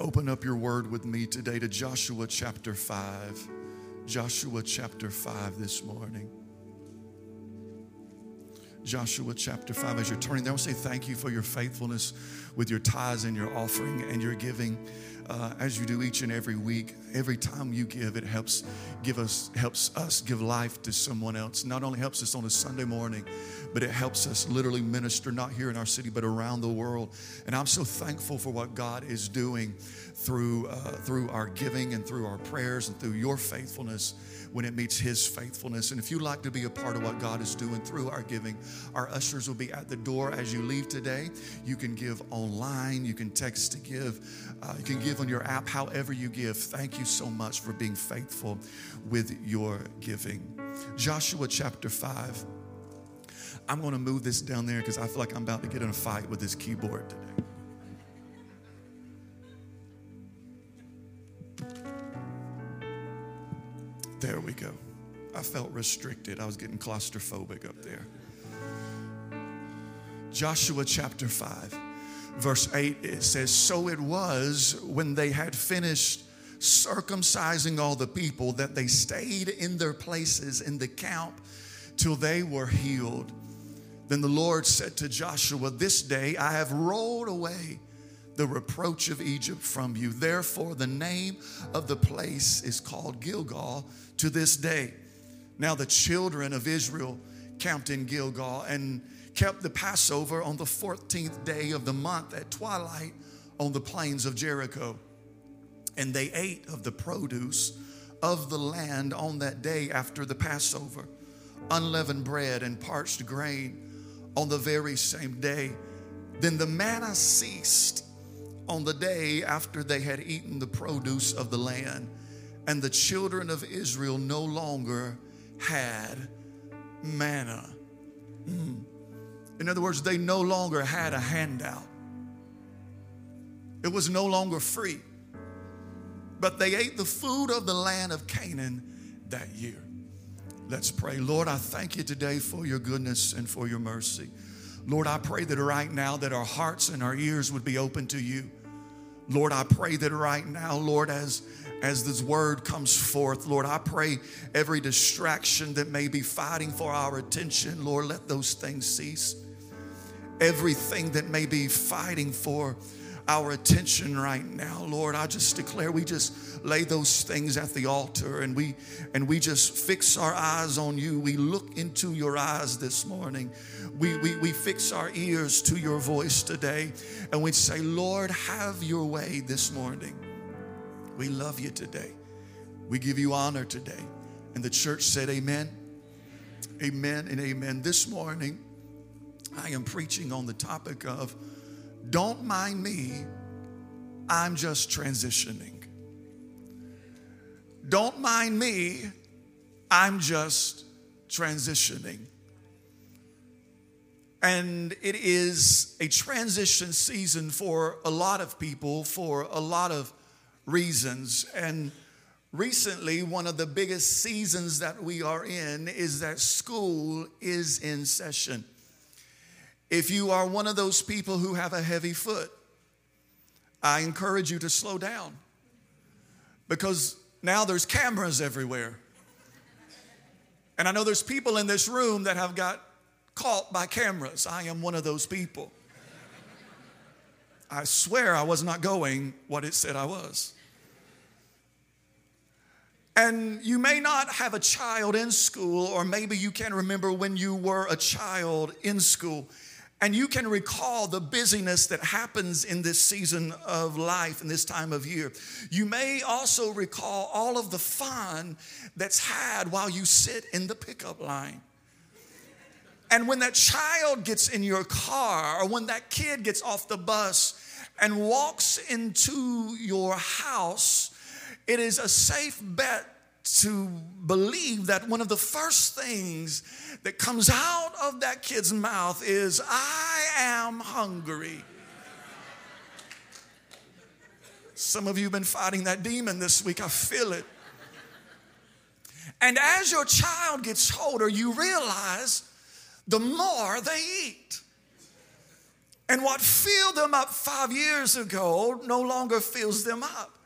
Open up your word with me today to Joshua chapter 5. Joshua chapter 5 this morning. Joshua chapter 5. As you're turning there, I want to say thank you for your faithfulness with your tithes and your offering and your giving. Uh, as you do each and every week, every time you give, it helps give us helps us give life to someone else. Not only helps us on a Sunday morning, but it helps us literally minister not here in our city but around the world. And I'm so thankful for what God is doing through uh, through our giving and through our prayers and through your faithfulness when it meets His faithfulness. And if you'd like to be a part of what God is doing through our giving, our ushers will be at the door as you leave today. You can give online, you can text to give, uh, you can give on your app, however you give. Thank you so much for being faithful with your giving. Joshua chapter 5. I'm going to move this down there because I feel like I'm about to get in a fight with this keyboard today. There we go. I felt restricted. I was getting claustrophobic up there. Joshua chapter 5, verse 8, it says, So it was when they had finished circumcising all the people that they stayed in their places in the camp till they were healed. Then the Lord said to Joshua, This day I have rolled away the reproach of Egypt from you. Therefore, the name of the place is called Gilgal to this day. Now, the children of Israel camped in Gilgal and kept the Passover on the 14th day of the month at twilight on the plains of Jericho. And they ate of the produce of the land on that day after the Passover, unleavened bread and parched grain on the very same day. Then the manna ceased on the day after they had eaten the produce of the land and the children of Israel no longer had manna. Mm. In other words, they no longer had a handout. It was no longer free. But they ate the food of the land of Canaan that year. Let's pray. Lord, I thank you today for your goodness and for your mercy. Lord, I pray that right now that our hearts and our ears would be open to you. Lord, I pray that right now, Lord, as as this word comes forth, Lord, I pray every distraction that may be fighting for our attention, Lord, let those things cease. Everything that may be fighting for our attention right now, Lord, I just declare we just lay those things at the altar and we and we just fix our eyes on you. We look into your eyes this morning. We, we, we fix our ears to your voice today and we say, Lord, have your way this morning. We love you today. We give you honor today. And the church said, Amen. Amen and amen. This morning, I am preaching on the topic of don't mind me, I'm just transitioning. Don't mind me, I'm just transitioning. And it is a transition season for a lot of people, for a lot of reasons. And recently, one of the biggest seasons that we are in is that school is in session. If you are one of those people who have a heavy foot, I encourage you to slow down because now there's cameras everywhere. And I know there's people in this room that have got caught by cameras. I am one of those people. I swear I was not going what it said I was. And you may not have a child in school, or maybe you can remember when you were a child in school. And you can recall the busyness that happens in this season of life, in this time of year. You may also recall all of the fun that's had while you sit in the pickup line. And when that child gets in your car, or when that kid gets off the bus and walks into your house, it is a safe bet to believe that one of the first things that comes out of that kid's mouth is, I am hungry. Some of you have been fighting that demon this week. I feel it. And as your child gets older, you realize the more they eat, And what filled them up five years ago no longer fills them up.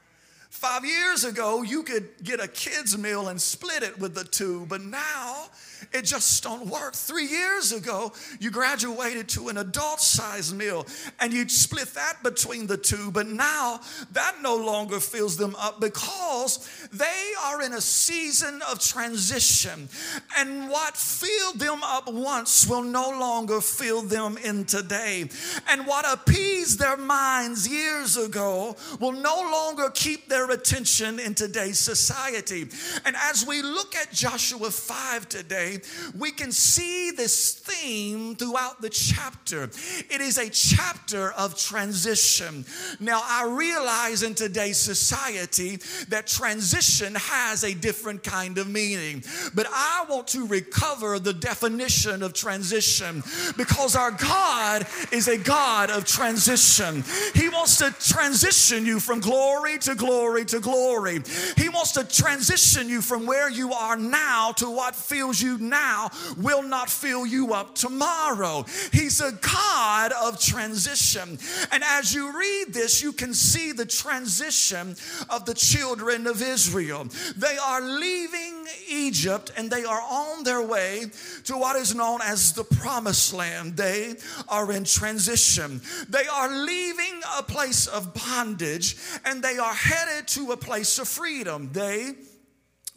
Five years ago, you could get a kid's meal and split it with the two, but now it just don't work. Three years ago, you graduated to an adult size meal and you split that between the two, but now that no longer fills them up because they are in a season of transition. And what filled them up once will no longer fill them in today. And what appeased their minds years ago will no longer keep their attention in today's society. And as we look at Joshua 5 today, we can see this theme throughout the chapter. It is a chapter of transition. Now, I realize in today's society that transition has a different kind of meaning, but I want to recover the definition of transition because our God is a God of transition. He wants to transition you from glory to glory to glory. He wants to transition you from where you are now to what fills you now will not fill you up tomorrow. He's a God of transition. And as you read this, you can see the transition of the children of Israel. They are leaving Egypt and they are on their way to what is known as the promised land. They are in transition. They are leaving a place of bondage and they are headed to a place of freedom. They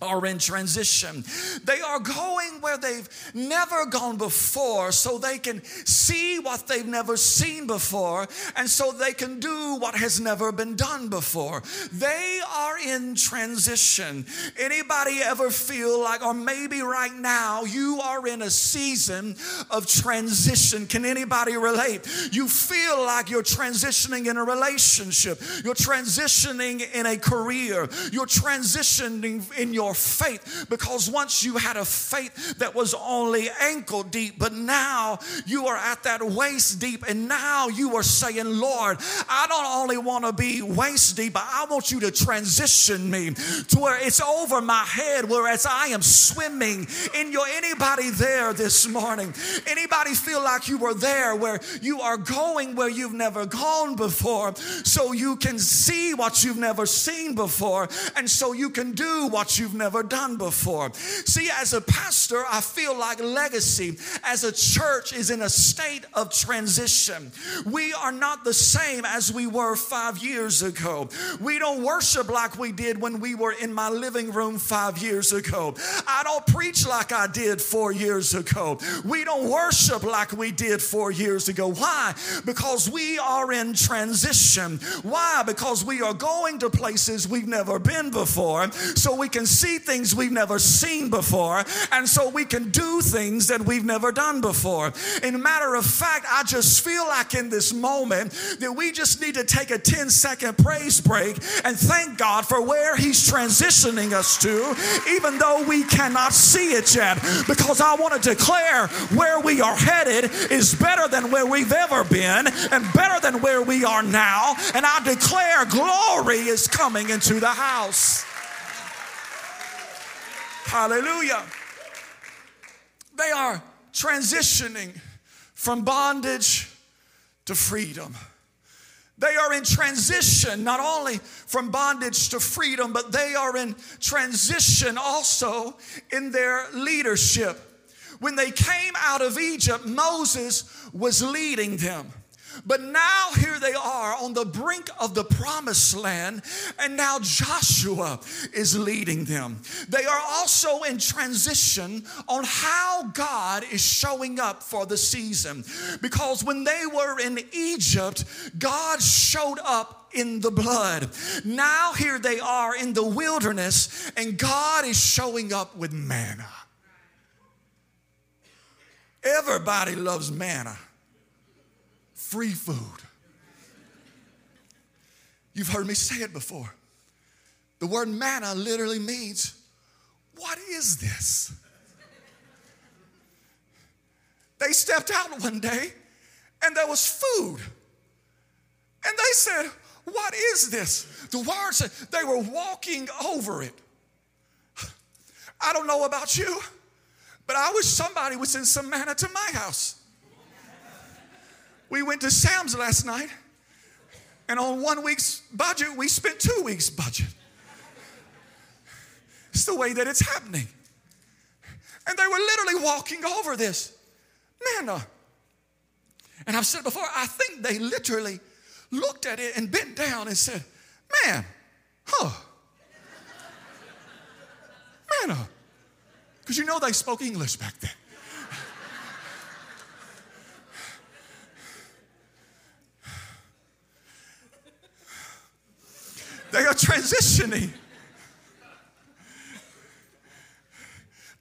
are in transition. They are going where they've never gone before so they can see what they've never seen before and so they can do what has never been done before. They are in transition. Anybody ever feel like or maybe right now you are in a season of transition? Can anybody relate? You feel like you're transitioning in a relationship. You're transitioning in a career. You're transitioning in your faith because once you had a faith that was only ankle deep, but now you are at that waist deep, and now you are saying, Lord, I don't only want to be waist deep, but I want you to transition me to where it's over my head, whereas I am swimming in your anybody there this morning. Anybody feel like you were there where you are going where you've never gone before, so you can see what you've never seen before, and so you can do what you've never done before. See, as a pastor, I feel like legacy as a church is in a state of transition. We are not the same as we were five years ago. We don't worship like we did when we were in my living room five years ago. I don't preach like I did four years ago. We don't worship like we did four years ago. Why? Because we are in transition. Why? Because we are going to places we've never been before so we can see things we've never seen before, and so we can do things that we've never done before. In a matter of fact, I just feel like in this moment that we just need to take a 10 second praise break and thank God for where He's transitioning us to, even though we cannot see it yet. Because I want to declare where we are headed is better than where we've ever been and better than where we are now. And I declare glory is coming into the house. Hallelujah. They are transitioning from bondage to freedom. They are in transition, not only from bondage to freedom, but they are in transition also in their leadership. When they came out of Egypt, Moses was leading them. But now here they are on the brink of the promised land, and now Joshua is leading them. They are also in transition on how God is showing up for the season. Because when they were in Egypt, God showed up in the blood. Now here they are in the wilderness, and God is showing up with manna. Everybody loves manna free food. You've heard me say it before. The word manna literally means, What is this? They stepped out one day and there was food. And they said, What is this? The word said they were walking over it. I don't know about you, but I wish somebody would send some manna to my house. We went to Sam's last night, and on one week's budget, we spent two weeks' budget. It's the way that it's happening. And they were literally walking over this manna. Uh, and I've said before, I think they literally looked at it and bent down and said, Man, huh. Manna. Because uh, you know they spoke English back then. They are transitioning.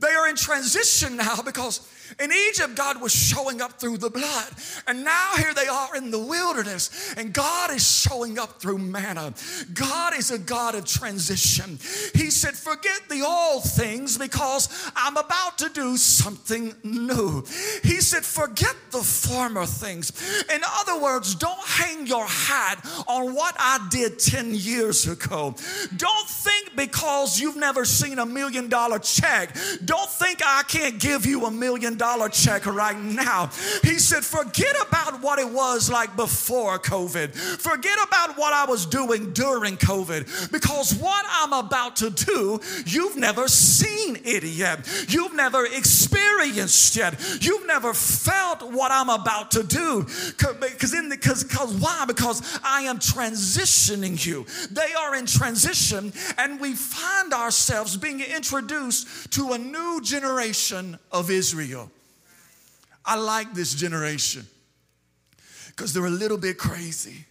They are in transition now because in Egypt, God was showing up through the blood. And now here they are in the wilderness, and God is showing up through manna. God is a God of transition. He said, Forget the old things because I'm about to do something new. He said, Forget the former things. In other words, don't hang your hat on what I did 10 years ago. Don't because you've never seen a million dollar check, don't think I can't give you a million dollar check right now. He said, forget about what it was like before COVID. Forget about what I was doing during COVID because what I'm about to do, you've never seen it yet. You've never experienced yet. You've never felt what I'm about to do. Because in because because why? Because I am transitioning you. They are in transition, and we find ourselves being introduced to a new generation of Israel. I like this generation because they're a little bit crazy.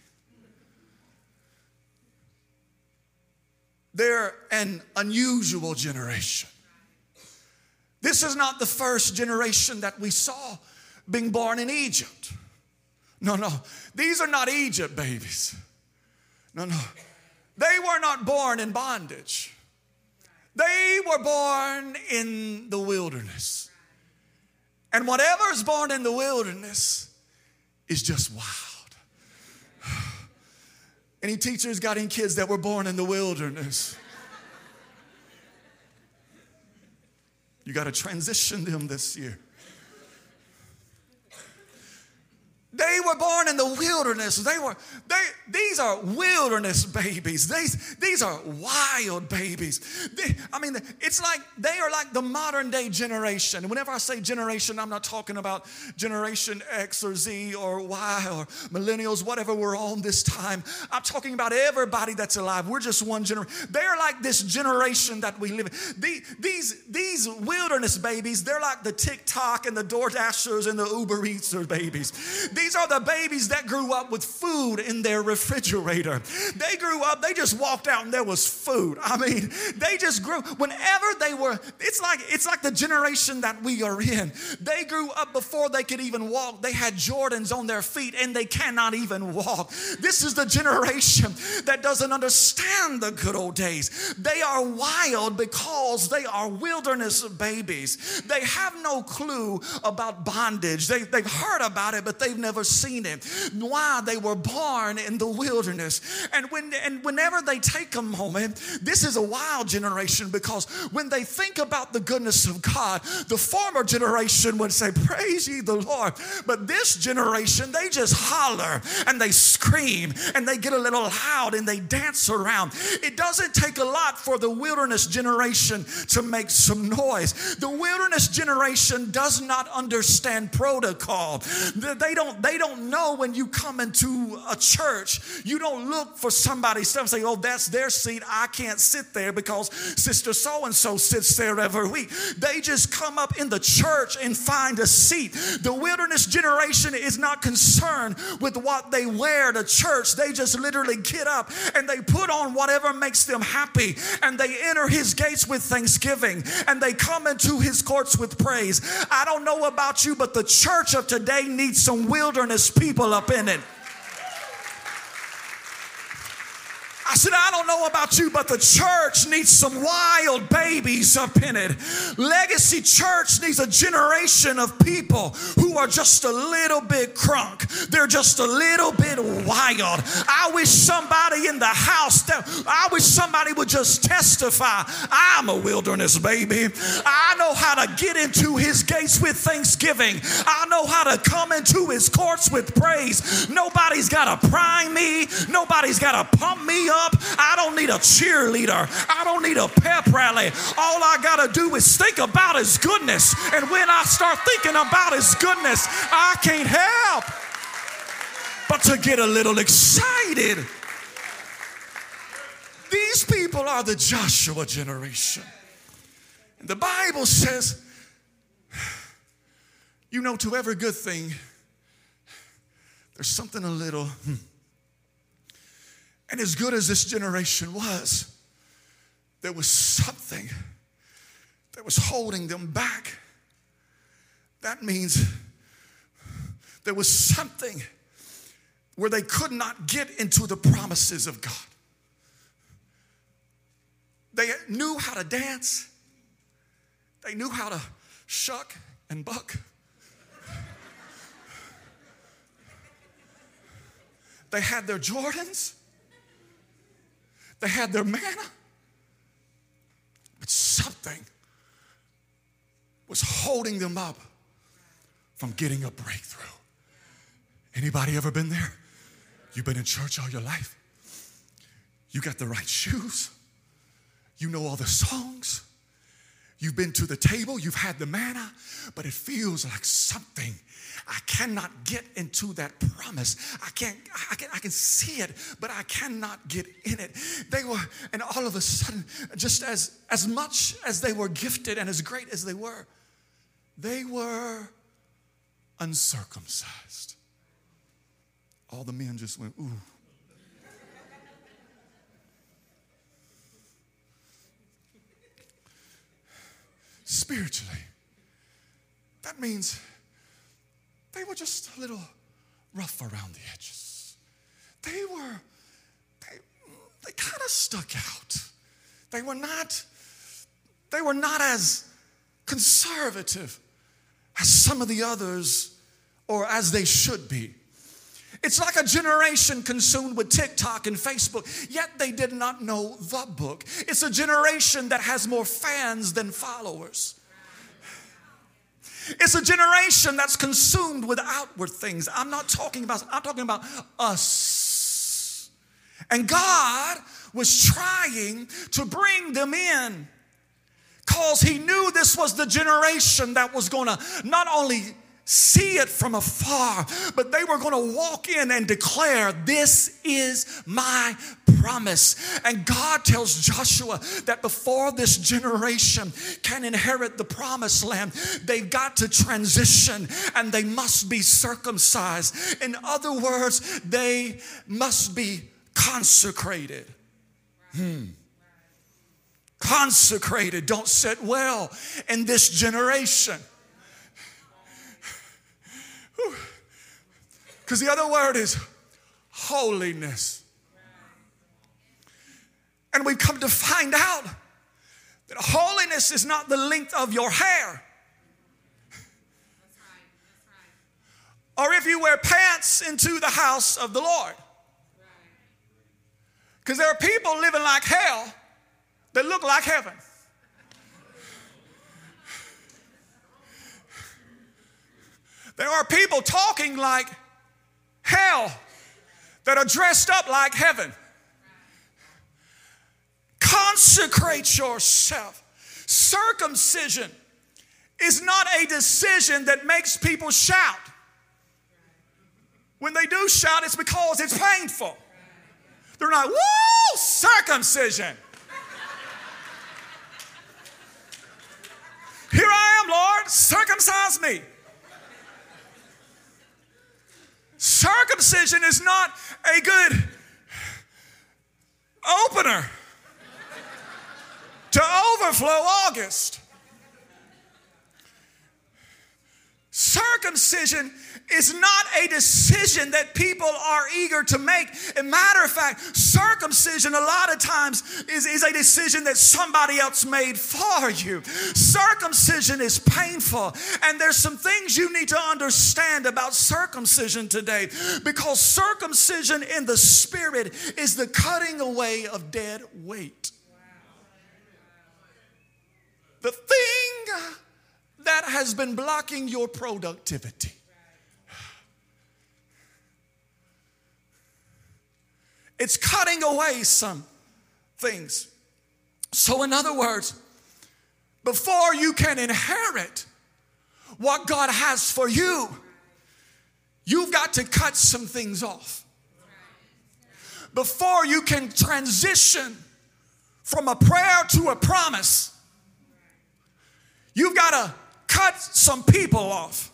They're an unusual generation. This is not the first generation that we saw being born in Egypt. No, no, these are not Egypt babies. No, no, they were not born in bondage. They were born in the wilderness. And whatever is born in the wilderness is just wild. Any teachers got any kids that were born in the wilderness? You got to transition them this year. They were born in the wilderness. They were, they, these are wilderness babies. These, these are wild babies. They, I mean, it's like they are like the modern day generation. Whenever I say generation, I'm not talking about generation X or Z or Y or millennials, whatever we're on this time. I'm talking about everybody that's alive. We're just one generation. They're like this generation that we live in. The, these, these wilderness babies, they're like the TikTok and the DoorDashers and the Uber Eaters babies. These these are the babies that grew up with food in their refrigerator. They grew up, they just walked out and there was food. I mean, they just grew whenever they were it's like it's like the generation that we are in. They grew up before they could even walk. They had Jordans on their feet and they cannot even walk. This is the generation that doesn't understand the good old days. They are wild because they are wilderness babies. They have no clue about bondage. They, they've heard about it, but they've never seen it. Why? They were born in the wilderness. And when and whenever they take a moment, this is a wild generation because when they think about the goodness of God, the former generation would say, Praise ye the Lord. But this generation, they just holler and they scream and they get a little loud and they dance around. It doesn't take a lot for the wilderness generation to make some noise. The wilderness generation does not understand protocol. They don't they don't know when you come into a church, you don't look for somebody and say, oh, that's their seat. I can't sit there because Sister so and so sits there every week. They just come up in the church and find a seat. The wilderness generation is not concerned with what they wear to church. They just literally get up and they put on whatever makes them happy and they enter his gates with thanksgiving and they come into his courts with praise. I don't know about you, but the church of today needs some wilderness people up in it. I said, I don't know about you, but the church needs some wild babies up in it. Legacy Church needs a generation of people who are just a little bit crunk. They're just a little bit wild. I wish somebody in the house that I wish somebody would just testify. I'm a wilderness baby. I know how to get into his gates with thanksgiving. I know how to come into his courts with praise. Nobody's got to prime me. Nobody's got to pump me up. I don't need a cheerleader. I don't need a pep rally. All I got to do is think about his goodness. And when I start thinking about his goodness, I can't help but to get a little excited. These people are the Joshua generation. And the Bible says, you know, to every good thing, there's something a little. Hmm. And as good as this generation was, there was something that was holding them back. That means there was something where they could not get into the promises of God. They knew how to dance, they knew how to shuck and buck. They had their Jordans, they had their manna, but something was holding them up from getting a breakthrough. Anybody ever been there? You've been in church all your life. You got the right shoes. You know all the songs. You've been to the table, you've had the manna, but it feels like something. I cannot get into that promise. I can't, I can, I can see it, but I cannot get in it. They were, and all of a sudden, just as, as much as they were gifted and as great as they were, they were uncircumcised. All the men just went, ooh. Spiritually. That means they were just a little rough around the edges. They were, they, they kind of stuck out. They were not, they were not as conservative as some of the others or as they should be. It's like a generation consumed with TikTok and Facebook, yet they did not know the book. It's a generation that has more fans than followers. It's a generation that's consumed with outward things. I'm not talking about, I'm talking about us. And God was trying to bring them in because He knew this was the generation that was going to not only see it from afar, but they were going to walk in and declare, This is my promise. And God tells Joshua that before this generation can inherit the promised land, they've got to transition and they must be circumcised. In other words, they must be consecrated. Hmm consecrated don't sit well in this generation. Because the other word is holiness. And we've come to find out that holiness is not the length of your hair. Or if you wear pants into the house of the Lord. Because there are people living like hell that look like heaven. There are people talking like hell that are dressed up like heaven. Consecrate yourself. Circumcision is not a decision that makes people shout. When they do shout, it's because it's painful. They're not, woo, circumcision. Here I am, Lord, circumcise me. Circumcision is not a good opener to overflow August. circumcision is not a decision that people are eager to make. A matter of fact, circumcision a lot of times is, is a decision that somebody else made for you. Circumcision is painful, and there's some things you need to understand about circumcision today because circumcision in the spirit is the cutting away of dead weight. The thing that has been blocking your productivity It's cutting away some things. So, in other words, before you can inherit what God has for you, you've got to cut some things off. Before you can transition from a prayer to a promise, you've got to cut some people off.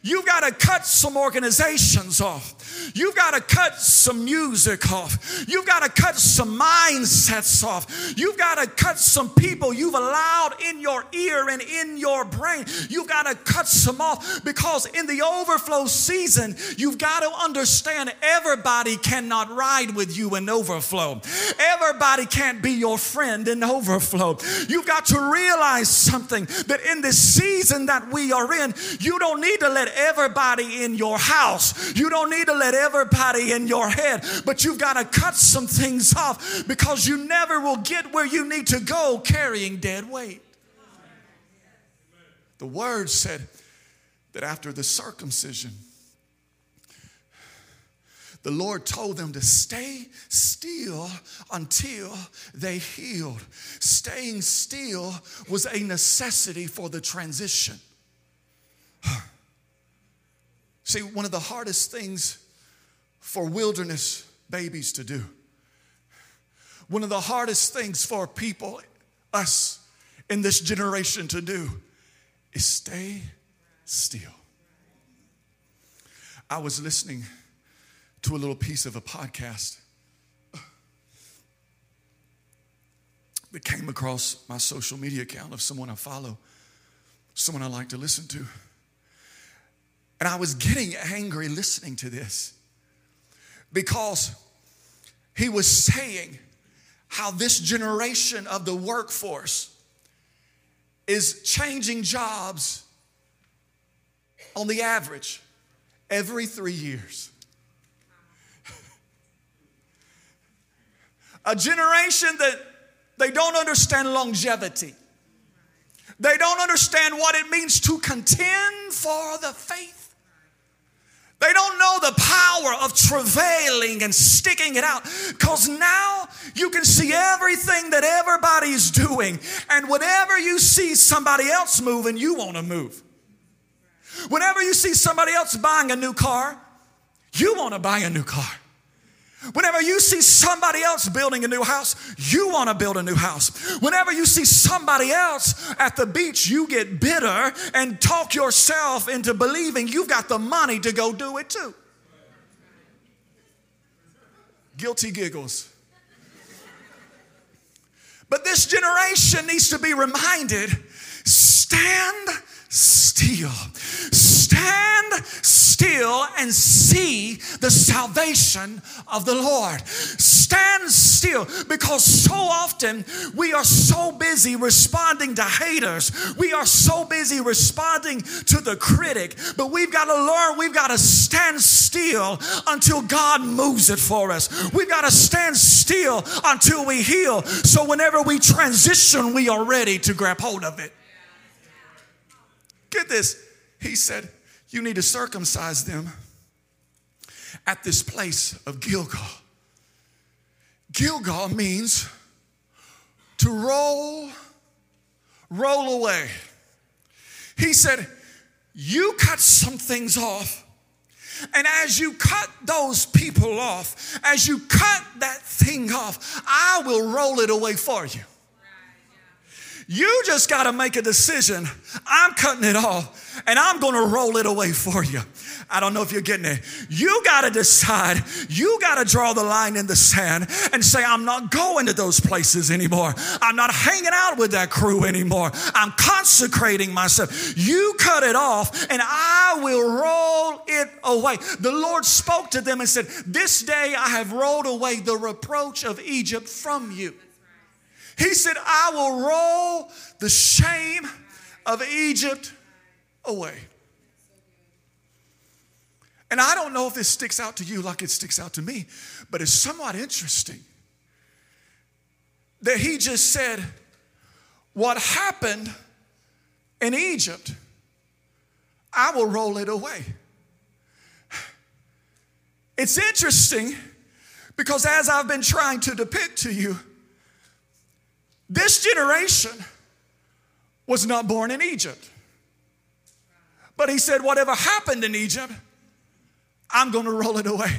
You've got to cut some organizations off. You've got to cut some music off. You've got to cut some mindsets off. You've got to cut some people you've allowed in your ear and in your brain. You've got to cut some off because in the overflow season, you've got to understand everybody cannot ride with you in overflow. Everybody can't be your friend in overflow. You've got to realize something that in this season that we are in, you don't need to let everybody in your house. You don't need to let everybody in your head, but you've got to cut some things off because you never will get where you need to go carrying dead weight. The word said that after the circumcision, the Lord told them to stay still until they healed. Staying still was a necessity for the transition. See, one of the hardest things for wilderness babies to do, one of the hardest things for people, us in this generation to do, is stay still. I was listening to a little piece of a podcast that came across my social media account of someone I follow, someone I like to listen to. And I was getting angry listening to this because he was saying how this generation of the workforce is changing jobs on the average every three years. A generation that they don't understand longevity. They don't understand what it means to contend for the faith. They don't know the power of travailing and sticking it out because now you can see everything that everybody's doing. And whenever you see somebody else moving, you want to move. Whenever you see somebody else buying a new car, you want to buy a new car. Whenever you see somebody else building a new house, you want to build a new house. Whenever you see somebody else at the beach, you get bitter and talk yourself into believing you've got the money to go do it too. Guilty giggles. But this generation needs to be reminded stand still. Stand still and see the salvation of the Lord. Stand still because so often we are so busy responding to haters. We are so busy responding to the critic. But we've got to learn, we've got to stand still until God moves it for us. We've got to stand still until we heal. So whenever we transition, we are ready to grab hold of it. Get this. He said, You need to circumcise them at this place of Gilgal. Gilgal means to roll, roll away. He said, You cut some things off. And as you cut those people off, as you cut that thing off, I will roll it away for you. You just got to make a decision. I'm cutting it off and I'm going to roll it away for you. I don't know if you're getting it. You got to decide. You got to draw the line in the sand and say, I'm not going to those places anymore. I'm not hanging out with that crew anymore. I'm consecrating myself. You cut it off and I will roll it away. The Lord spoke to them and said, This day I have rolled away the reproach of Egypt from you. He said, I will roll the shame of Egypt away. And I don't know if this sticks out to you like it sticks out to me, but it's somewhat interesting that he just said, What happened in Egypt, I will roll it away. It's interesting because as I've been trying to depict to you, this generation was not born in Egypt. But he said, whatever happened in Egypt, I'm going to roll it away.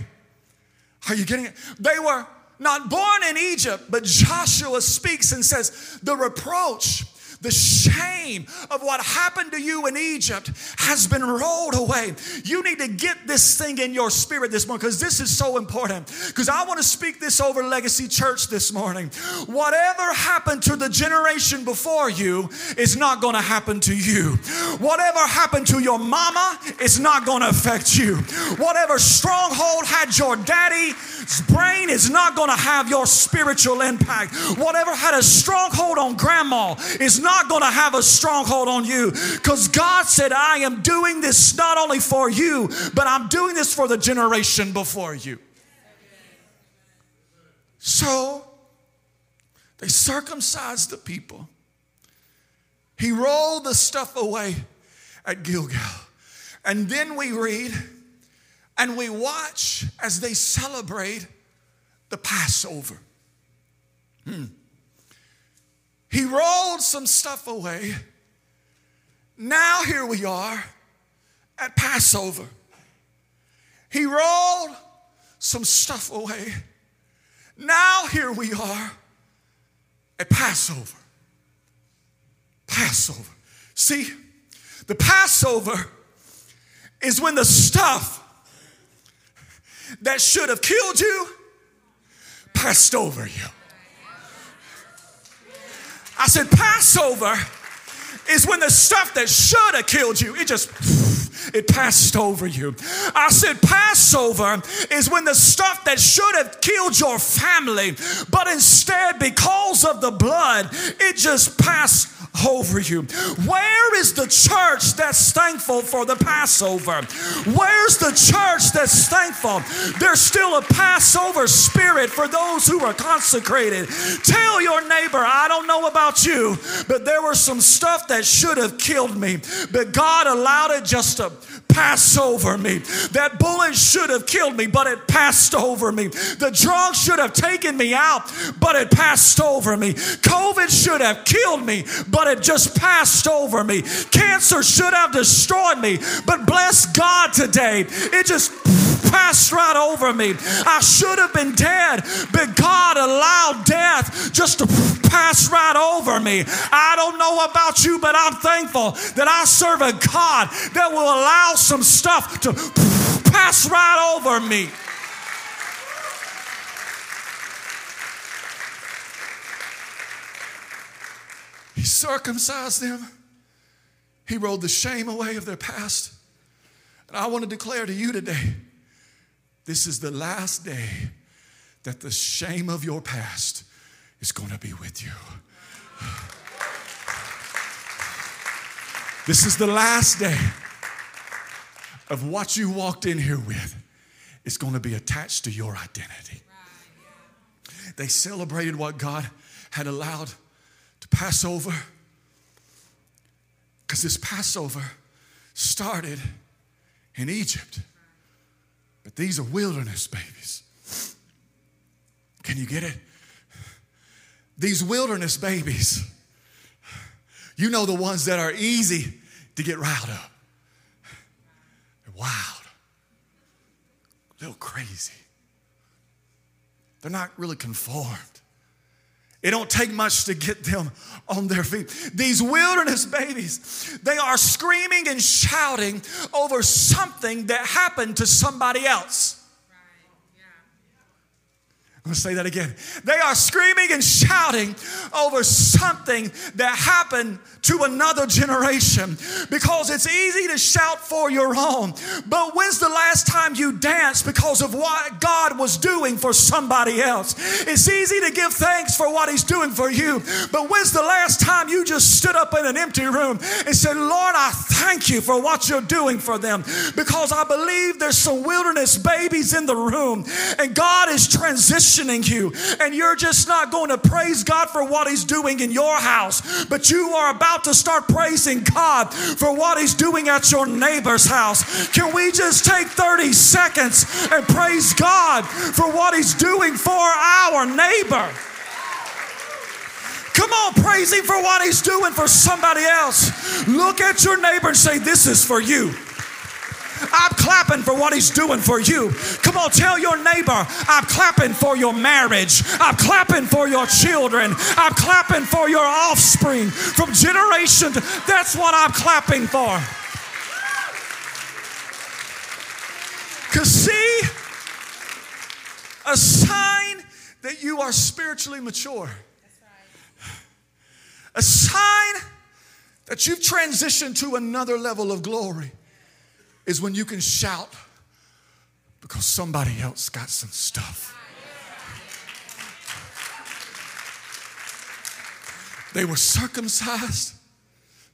Are you getting it? They were not born in Egypt, but Joshua speaks and says, the reproach the shame of what happened to you in Egypt has been rolled away. You need to get this thing in your spirit this morning because this is so important. Because I want to speak this over Legacy Church this morning. Whatever happened to the generation before you is not going to happen to you. Whatever happened to your mama is not going to affect you. Whatever stronghold had your daddy's brain is not going to have your spiritual impact. Whatever had a stronghold on grandma is not going to have a stronghold on you because God said, I am doing this not only for you, but I'm doing this for the generation before you. So they circumcised the people. He rolled the stuff away at Gilgal. And then we read and we watch as they celebrate the Passover. Hmm. He rolled some stuff away. Now here we are at Passover. He rolled some stuff away. Now here we are at Passover. Passover. See, the Passover is when the stuff that should have killed you passed over you. I said, Passover is when the stuff that should have killed you, it just it passed over you. I said, Passover is when the stuff that should have killed your family, but instead, because of the blood, it just passed over you. Where is the church that's thankful for the Passover? Where's the church that's thankful? There's still a Passover spirit for those who are consecrated. Tell your neighbor, I don't know about you, but there was some stuff that should have killed me, but God allowed it just to pass over me. That bullet should have killed me, but it passed over me. The drug should have taken me out, but it passed over me. COVID should have killed me, but it just passed over me. Cancer should have destroyed me, but bless God today, it just passed right over me. I should have been dead, but God allowed death just to pass right over me. I don't know about you, but I'm thankful that I serve a God that will allow some stuff to pass right over me. He circumcised them. He rolled the shame away of their past. And I want to declare to you today this is the last day that the shame of your past is going to be with you. This is the last day of what you walked in here with. It's going to be attached to your identity. They celebrated what God had allowed to pass over because this Passover started in Egypt. But these are wilderness babies. Can you get it? These wilderness babies, you know the ones that are easy to get riled up. They're wild, a little crazy. They're not really conformed. It don't take much to get them on their feet. These wilderness babies, they are screaming and shouting over something that happened to somebody else. I'm say that again. They are screaming and shouting over something that happened to another generation because it's easy to shout for your own. But when's the last time you danced because of what God was doing for somebody else? It's easy to give thanks for what He's doing for you, but when's the last time you just stood up in an empty room and said, Lord, I thank you for what you're doing for them because I believe there's some wilderness babies in the room and God is transitioning you, and you're just not going to praise God for what He's doing in your house, but you are about to start praising God for what He's doing at your neighbor's house. Can we just take 30 seconds and praise God for what He's doing for our neighbor? Come on, praise Him for what He's doing for somebody else. Look at your neighbor and say, This is for you. I'm clapping for what He's doing for you. Come on, tell your neighbor, I'm clapping for your marriage. I'm clapping for your children. I'm clapping for your offspring from generation to that's what I'm clapping for. Because see, a sign that you are spiritually mature, a sign that you've transitioned to another level of glory is when you can shout because somebody else got some stuff. They were circumcised,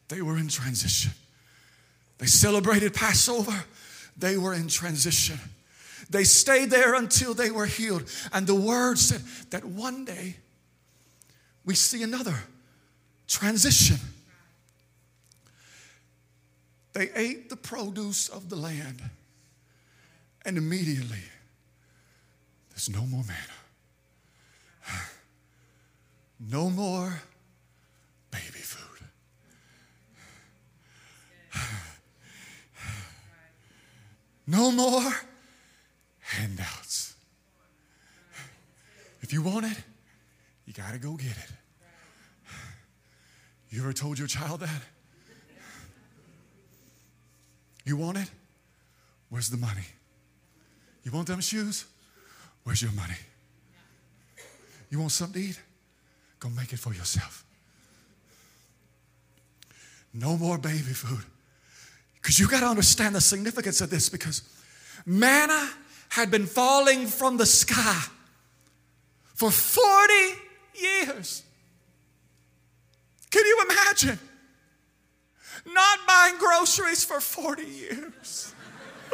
they were in transition. They celebrated Passover, they were in transition. They stayed there until they were healed. And the word said that one day we see another transition. They ate the produce of the land, and immediately there's no more manna. No more baby food. No more handouts. If you want it, you got to go get it. You ever told your child that? You want it? Where's the money? You want them shoes? Where's your money? You want something to eat? Go make it for yourself. No more baby food. Because you got to understand the significance of this because manna had been falling from the sky for 40 years. Can you imagine? Not buying groceries for 40 years.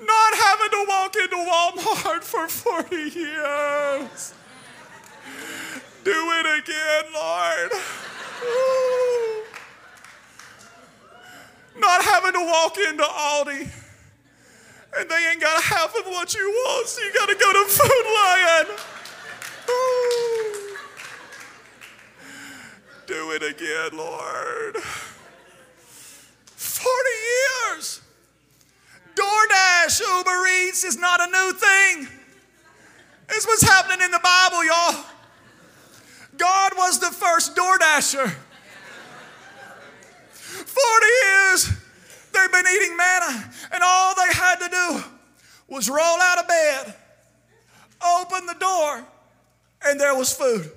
not having to walk into Walmart for 40 years. Do it again, Lord. Not having to walk into Aldi and they ain't got half of what you want, so you got to go to Food Lion. Do it again, Lord. 40 years. DoorDash, Uber Eats is not a new thing. It's what's happening in the Bible, y'all. God was the first DoorDasher. 40 years they've been eating manna, and all they had to do was roll out of bed, open the door, and there was food.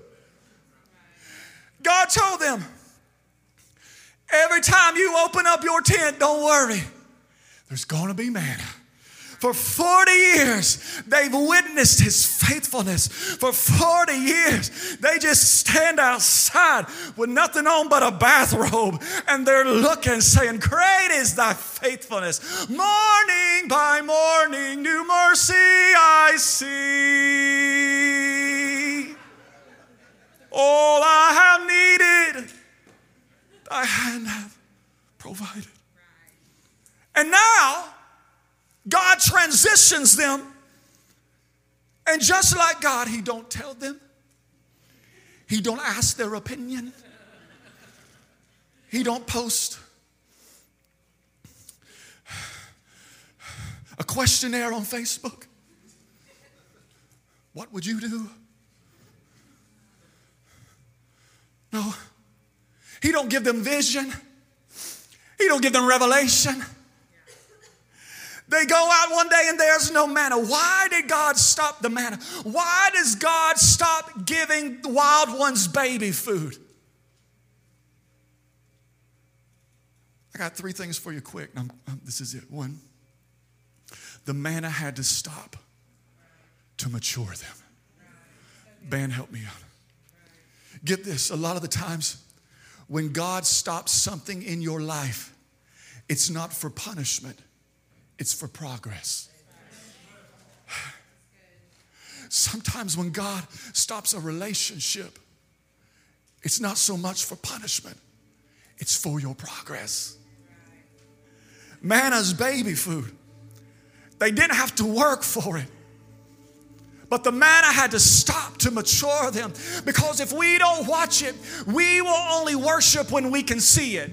God told them, every time you open up your tent, don't worry, there's going to be manna. For 40 years, they've witnessed his faithfulness. For 40 years, they just stand outside with nothing on but a bathrobe and they're looking, saying, Great is thy faithfulness. Morning by morning, new mercy I see. All I have needed, thy hand hath provided. And now, God transitions them. And just like God, He don't tell them. He don't ask their opinion. He don't post a questionnaire on Facebook. what would you do? No. He don't give them vision. He don't give them revelation. They go out one day and there's no manna. Why did God stop the manna? Why does God stop giving the wild ones baby food? I got three things for you quick. I'm, um, I'm, this is it. One, the manna had to stop to mature them. Band, help me out. Get this a lot of the times when God stops something in your life, it's not for punishment, it's for progress. Sometimes when God stops a relationship, it's not so much for punishment, it's for your progress. Manna's baby food. They didn't have to work for it. But the manna had to stop to mature them because if we don't watch it, we will only worship when we can see it.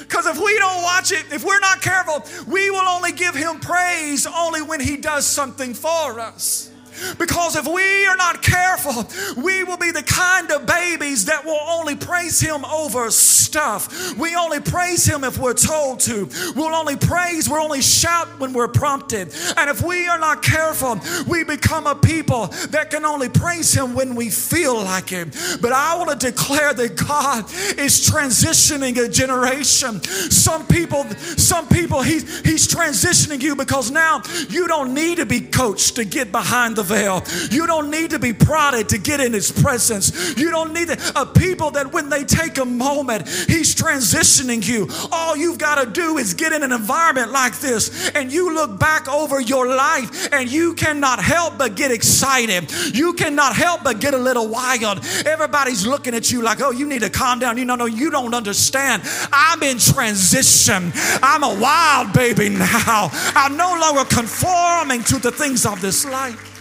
Because if we don't watch it, if we're not careful, we will only give him praise only when he does something for us. Because if we are not careful, we will be the kind of babies that will only praise Him over stuff. We only praise Him if we're told to. We'll only praise, we'll only shout when we're prompted. And if we are not careful, we become a people that can only praise Him when we feel like it. But I want to declare that God is transitioning a generation. Some people, some people, he, He's transitioning you because now you don't need to be coached to get behind the You don't need to be prodded to get in His presence. You don't need a people that when they take a moment, He's transitioning you. All you've got to do is get in an environment like this, and you look back over your life, and you cannot help but get excited. You cannot help but get a little wild. Everybody's looking at you like, oh, you need to calm down. You know, no, you don't understand. I'm in transition. I'm a wild baby now. I'm no longer conforming to the things of this life.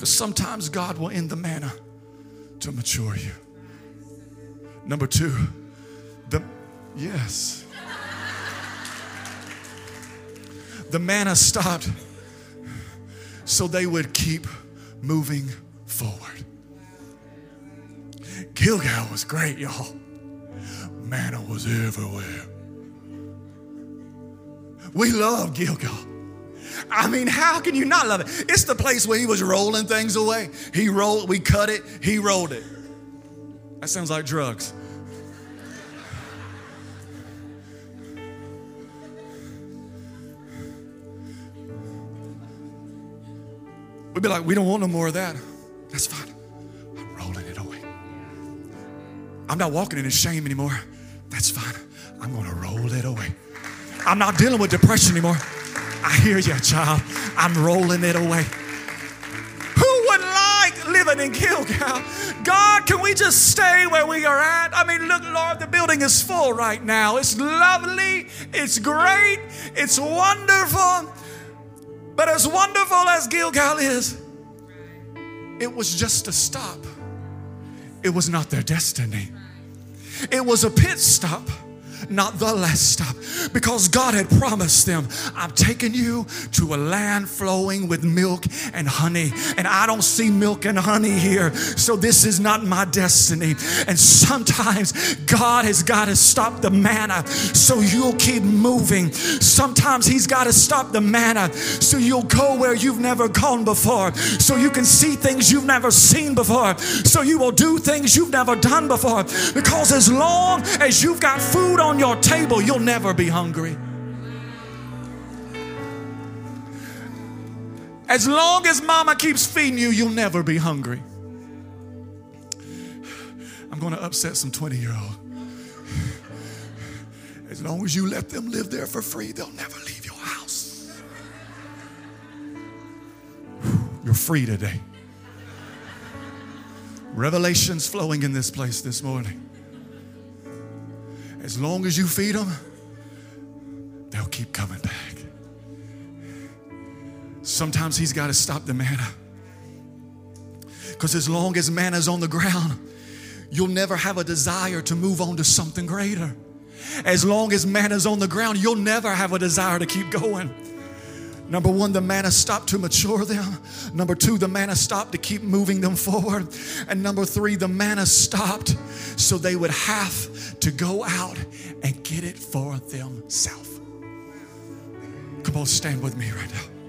Because sometimes God will end the manna to mature you. Number two, the yes. The manna stopped so they would keep moving forward. Gilgal was great, y'all. Manna was everywhere. We love Gilgal. I mean, how can you not love it? It's the place where he was rolling things away. He rolled, we cut it, he rolled it. That sounds like drugs. We'd be like, we don't want no more of that. That's fine. I'm rolling it away. I'm not walking in shame anymore. That's fine. I'm going to roll it away. I'm not dealing with depression anymore. I hear you, child. I'm rolling it away. Who would like living in Gilgal? God, can we just stay where we are at? I mean, look, Lord, the building is full right now. It's lovely, it's great, it's wonderful. But as wonderful as Gilgal is, it was just a stop. It was not their destiny. It was a pit stop not the last stop, because God had promised them, I'm taking you to a land flowing with milk and honey. And I don't see milk and honey here, so this is not my destiny. And sometimes God has got to stop the manna so you'll keep moving. Sometimes He's got to stop the manna so you'll go where you've never gone before, so you can see things you've never seen before, so you will do things you've never done before. Because as long as you've got food on your table, you'll never be hungry. As long as mama keeps feeding you, you'll never be hungry. I'm going to upset some 20 year old. As long as you let them live there for free, they'll never leave your house. You're free today. Revelation's flowing in this place this morning. As long as you feed them, they'll keep coming back. Sometimes he's got to stop the manna. Because as long as manna's on the ground, you'll never have a desire to move on to something greater. As long as manna's on the ground, you'll never have a desire to keep going. Number one, the manna stopped to mature them. Number two, the manna stopped to keep moving them forward. And number three, the manna stopped so they would have to go out and get it for themselves. Come on, stand with me right now.